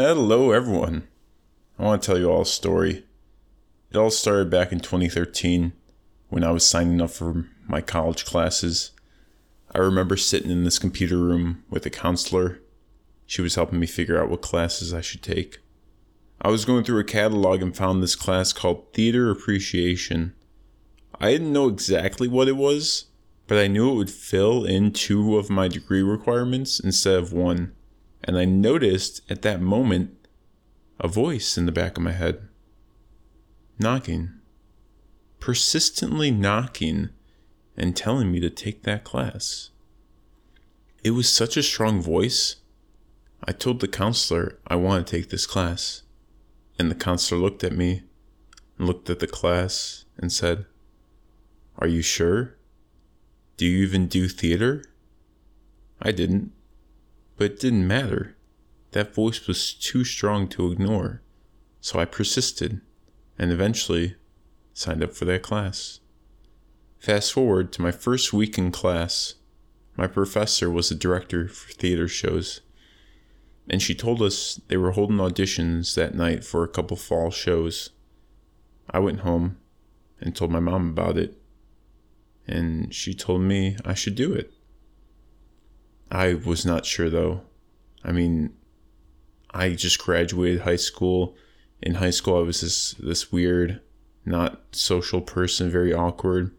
Hello, everyone. I want to tell you all a story. It all started back in 2013 when I was signing up for my college classes. I remember sitting in this computer room with a counselor. She was helping me figure out what classes I should take. I was going through a catalog and found this class called Theater Appreciation. I didn't know exactly what it was, but I knew it would fill in two of my degree requirements instead of one. And I noticed at that moment a voice in the back of my head knocking, persistently knocking and telling me to take that class. It was such a strong voice. I told the counselor I want to take this class. And the counselor looked at me and looked at the class and said, Are you sure? Do you even do theater? I didn't. But it didn't matter. That voice was too strong to ignore. So I persisted and eventually signed up for that class. Fast forward to my first week in class. My professor was the director for theater shows and she told us they were holding auditions that night for a couple fall shows. I went home and told my mom about it, and she told me I should do it. I was not sure though. I mean, I just graduated high school. In high school, I was this this weird, not social person, very awkward,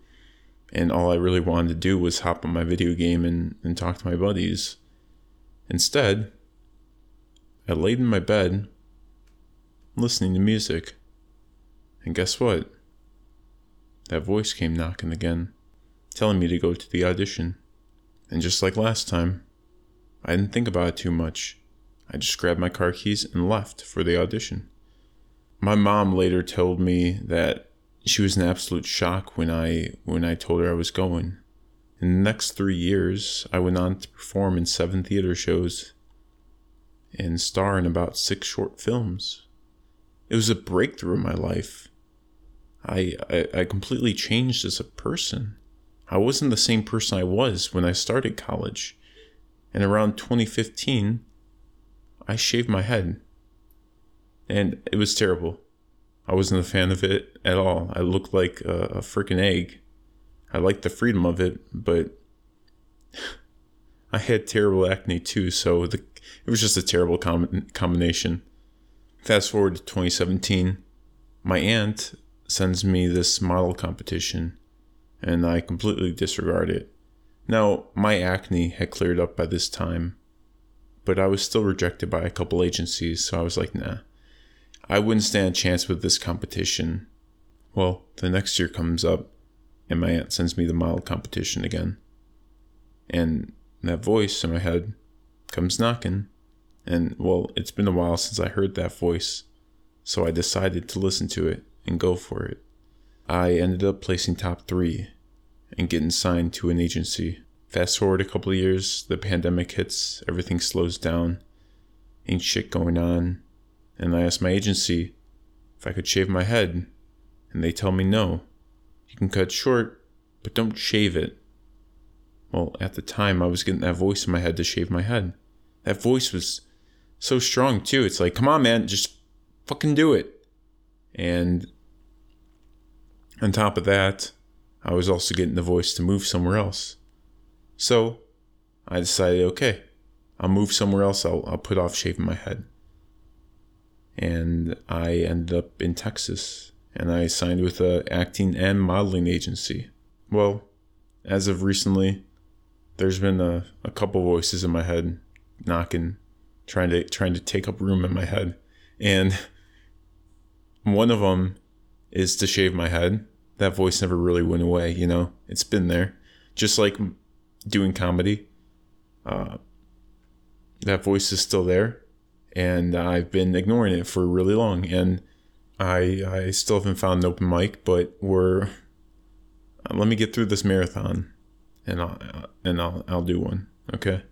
and all I really wanted to do was hop on my video game and, and talk to my buddies. Instead, I laid in my bed, listening to music. And guess what? That voice came knocking again, telling me to go to the audition. And just like last time, I didn't think about it too much. I just grabbed my car keys and left for the audition. My mom later told me that she was in absolute shock when I when I told her I was going. In the next three years, I went on to perform in seven theater shows and star in about six short films. It was a breakthrough in my life. I, I, I completely changed as a person. I wasn't the same person I was when I started college. And around 2015, I shaved my head. And it was terrible. I wasn't a fan of it at all. I looked like a, a freaking egg. I liked the freedom of it, but I had terrible acne too, so the it was just a terrible com- combination. Fast forward to 2017, my aunt sends me this model competition, and I completely disregard it. Now, my acne had cleared up by this time, but I was still rejected by a couple agencies, so I was like, nah, I wouldn't stand a chance with this competition. Well, the next year comes up, and my aunt sends me the model competition again. And that voice in my head comes knocking. And well, it's been a while since I heard that voice, so I decided to listen to it and go for it. I ended up placing top three and getting signed to an agency. Fast forward a couple of years, the pandemic hits, everything slows down, ain't shit going on. And I asked my agency if I could shave my head, and they tell me no. You can cut short, but don't shave it. Well, at the time, I was getting that voice in my head to shave my head. That voice was so strong, too. It's like, come on, man, just fucking do it. And on top of that, I was also getting the voice to move somewhere else. So I decided, okay, I'll move somewhere else. I'll, I'll put off shaving my head. And I ended up in Texas and I signed with a acting and modeling agency. Well, as of recently, there's been a, a couple voices in my head knocking, trying to trying to take up room in my head, and one of them is to shave my head. That voice never really went away. You know, it's been there, just like doing comedy. Uh, that voice is still there, and I've been ignoring it for really long, and I I still haven't found an open mic, but we're let me get through this marathon and I'll and I'll I'll do one. Okay.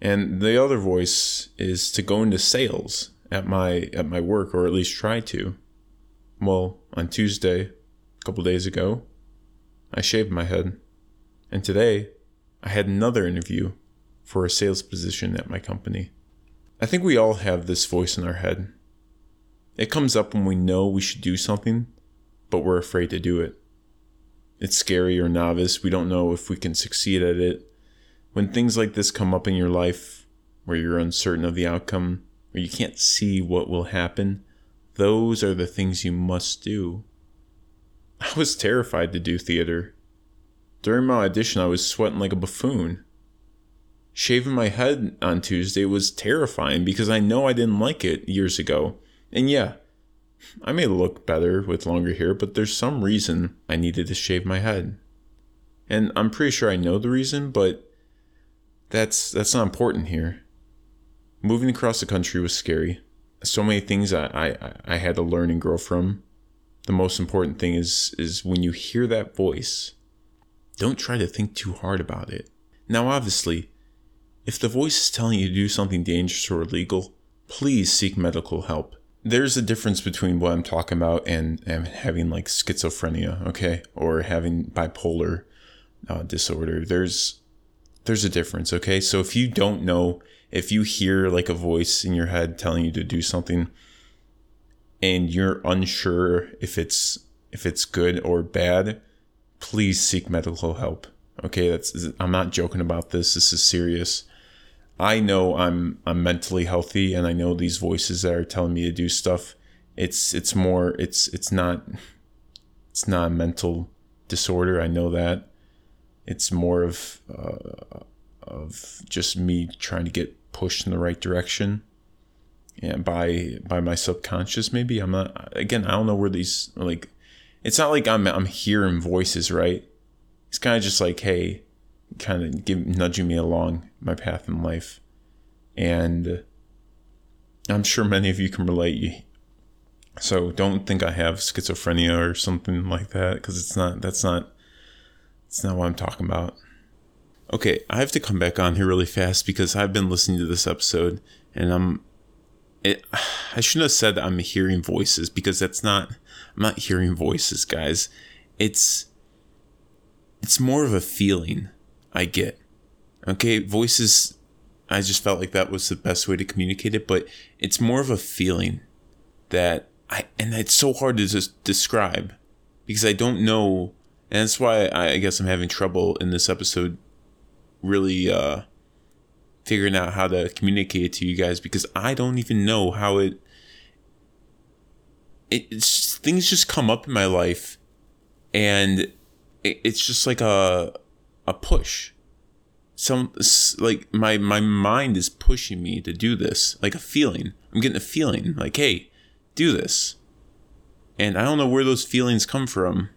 And the other voice is to go into sales at my at my work or at least try to. Well, on Tuesday, a couple days ago, I shaved my head. And today, I had another interview for a sales position at my company. I think we all have this voice in our head. It comes up when we know we should do something, but we're afraid to do it. It's scary or novice. We don't know if we can succeed at it. When things like this come up in your life, where you're uncertain of the outcome, or you can't see what will happen, those are the things you must do. I was terrified to do theater. During my audition, I was sweating like a buffoon. Shaving my head on Tuesday was terrifying because I know I didn't like it years ago. And yeah, I may look better with longer hair, but there's some reason I needed to shave my head. And I'm pretty sure I know the reason, but that's that's not important here. Moving across the country was scary. So many things I, I, I had to learn and grow from. The most important thing is is when you hear that voice, don't try to think too hard about it. Now obviously, if the voice is telling you to do something dangerous or illegal, please seek medical help. There's a difference between what I'm talking about and, and having like schizophrenia, okay, or having bipolar uh, disorder. There's there's a difference, okay? So if you don't know, if you hear like a voice in your head telling you to do something and you're unsure if it's if it's good or bad, please seek medical help. Okay, that's I'm not joking about this. This is serious. I know I'm I'm mentally healthy and I know these voices that are telling me to do stuff. It's it's more it's it's not it's not a mental disorder. I know that. It's more of uh, of just me trying to get pushed in the right direction. And by by my subconscious maybe I'm not again I don't know where these like it's not like I'm I'm hearing voices, right? It's kind of just like, hey, kind of give nudging me along my path in life, and I'm sure many of you can relate. So don't think I have schizophrenia or something like that because it's not. That's not. It's not what I'm talking about. Okay, I have to come back on here really fast because I've been listening to this episode and I'm. It, I shouldn't have said I'm hearing voices because that's not. I'm not hearing voices, guys. It's. It's more of a feeling I get. Okay, voices, I just felt like that was the best way to communicate it, but it's more of a feeling that I, and it's so hard to just describe because I don't know. And that's why I, I guess I'm having trouble in this episode really uh, figuring out how to communicate to you guys because I don't even know how it. it it's things just come up in my life, and it, it's just like a a push. Some like my my mind is pushing me to do this like a feeling. I'm getting a feeling like hey do this. And i don't know where those feelings come from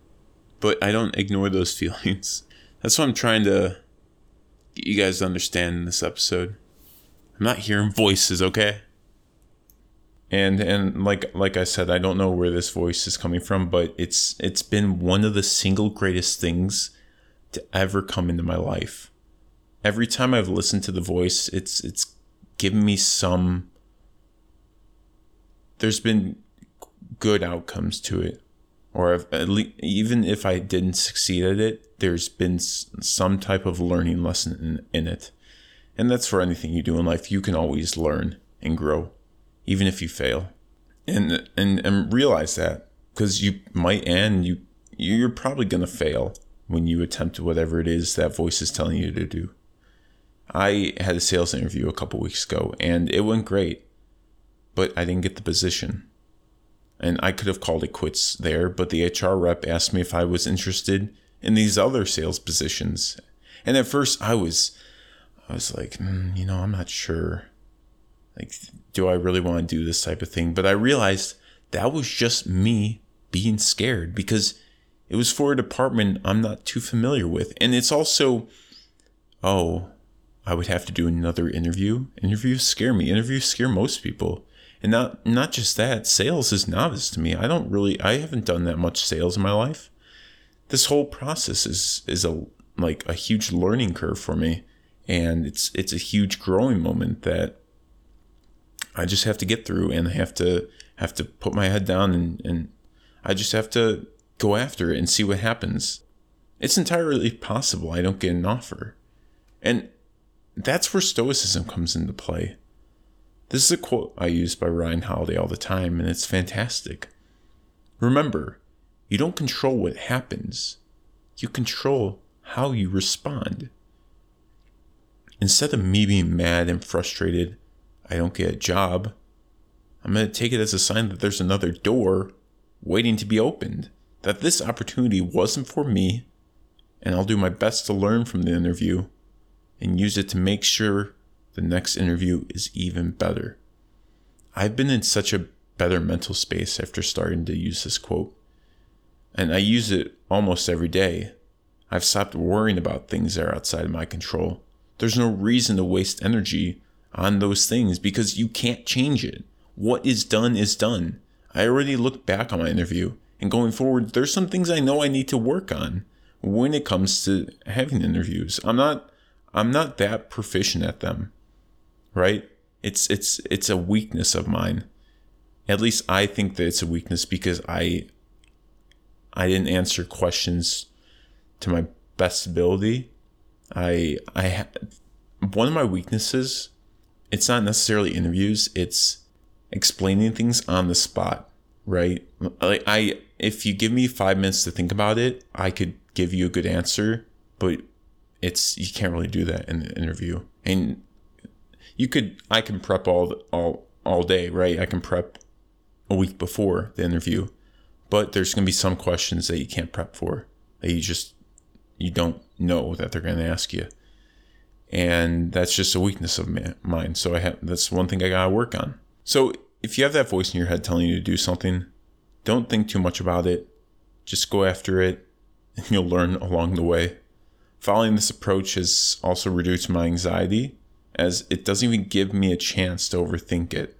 but i don't ignore those feelings. That's what i'm trying to you guys understand this episode. I'm not hearing voices okay? And and like like i said i don't know where this voice is coming from but it's it's been one of the single greatest things to ever come into my life. Every time I've listened to the voice, it's it's given me some there's been good outcomes to it or if, at least, even if I didn't succeed at it, there's been some type of learning lesson in, in it. And that's for anything you do in life. You can always learn and grow, even if you fail. And and, and realize that because you might and you you're probably gonna fail when you attempt whatever it is that voice is telling you to do. I had a sales interview a couple weeks ago and it went great, but I didn't get the position. And I could have called it quits there, but the HR rep asked me if I was interested in these other sales positions. And at first I was I was like, mm, you know, I'm not sure. Like do I really want to do this type of thing? But I realized that was just me being scared because it was for a department I'm not too familiar with. And it's also, oh, I would have to do another interview. Interviews scare me. Interviews scare most people. And not not just that, sales is novice to me. I don't really I haven't done that much sales in my life. This whole process is is a like a huge learning curve for me. And it's it's a huge growing moment that I just have to get through and I have to have to put my head down and, and I just have to go after it and see what happens. It's entirely possible I don't get an offer. And that's where stoicism comes into play. This is a quote I use by Ryan Holiday all the time, and it's fantastic. Remember, you don't control what happens, you control how you respond. Instead of me being mad and frustrated, I don't get a job, I'm going to take it as a sign that there's another door waiting to be opened, that this opportunity wasn't for me, and I'll do my best to learn from the interview and use it to make sure the next interview is even better. I've been in such a better mental space after starting to use this quote, and I use it almost every day. I've stopped worrying about things that are outside of my control. There's no reason to waste energy on those things because you can't change it. What is done is done. I already looked back on my interview, and going forward, there's some things I know I need to work on when it comes to having interviews. I'm not I'm not that proficient at them. Right? It's it's it's a weakness of mine. At least I think that it's a weakness because I I didn't answer questions to my best ability. I I one of my weaknesses it's not necessarily interviews, it's explaining things on the spot, right? Like I if you give me 5 minutes to think about it, I could give you a good answer, but it's you can't really do that in an interview. And you could I can prep all all all day, right? I can prep a week before the interview, but there's going to be some questions that you can't prep for that you just you don't know that they're going to ask you. And that's just a weakness of mine so i have that's one thing i gotta work on. So if you have that voice in your head telling you to do something don't think too much about it. Just go after it and you'll learn along the way. Following this approach has also reduced my anxiety as it doesn't even give me a chance to overthink it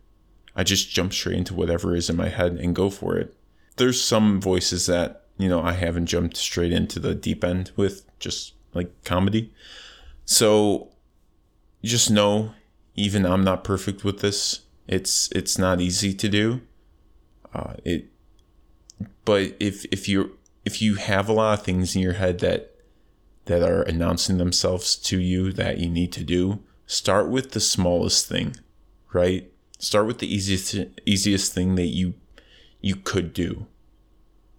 i just jump straight into whatever is in my head and go for it there's some voices that you know i haven't jumped straight into the deep end with just like comedy so just know, even I'm not perfect with this. It's it's not easy to do. Uh, it, but if if you if you have a lot of things in your head that that are announcing themselves to you that you need to do, start with the smallest thing, right? Start with the easiest easiest thing that you you could do.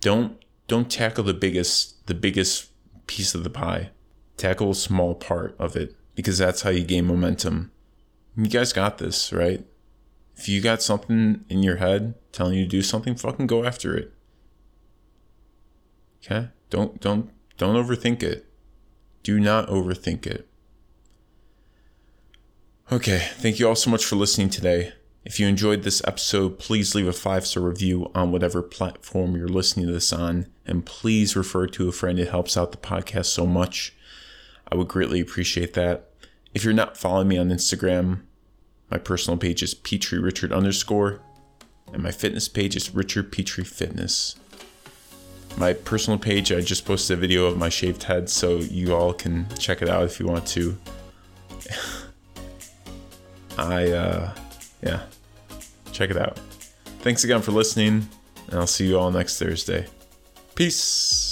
Don't don't tackle the biggest the biggest piece of the pie tackle a small part of it because that's how you gain momentum. You guys got this, right? If you got something in your head telling you to do something, fucking go after it. Okay? Don't don't don't overthink it. Do not overthink it. Okay, thank you all so much for listening today. If you enjoyed this episode, please leave a five star review on whatever platform you're listening to this on, and please refer to a friend. It helps out the podcast so much. I would greatly appreciate that. If you're not following me on Instagram, my personal page is Petrie Richard underscore, and my fitness page is Richard Petrie Fitness. My personal page, I just posted a video of my shaved head, so you all can check it out if you want to. I, uh, yeah, check it out. Thanks again for listening, and I'll see you all next Thursday. Peace.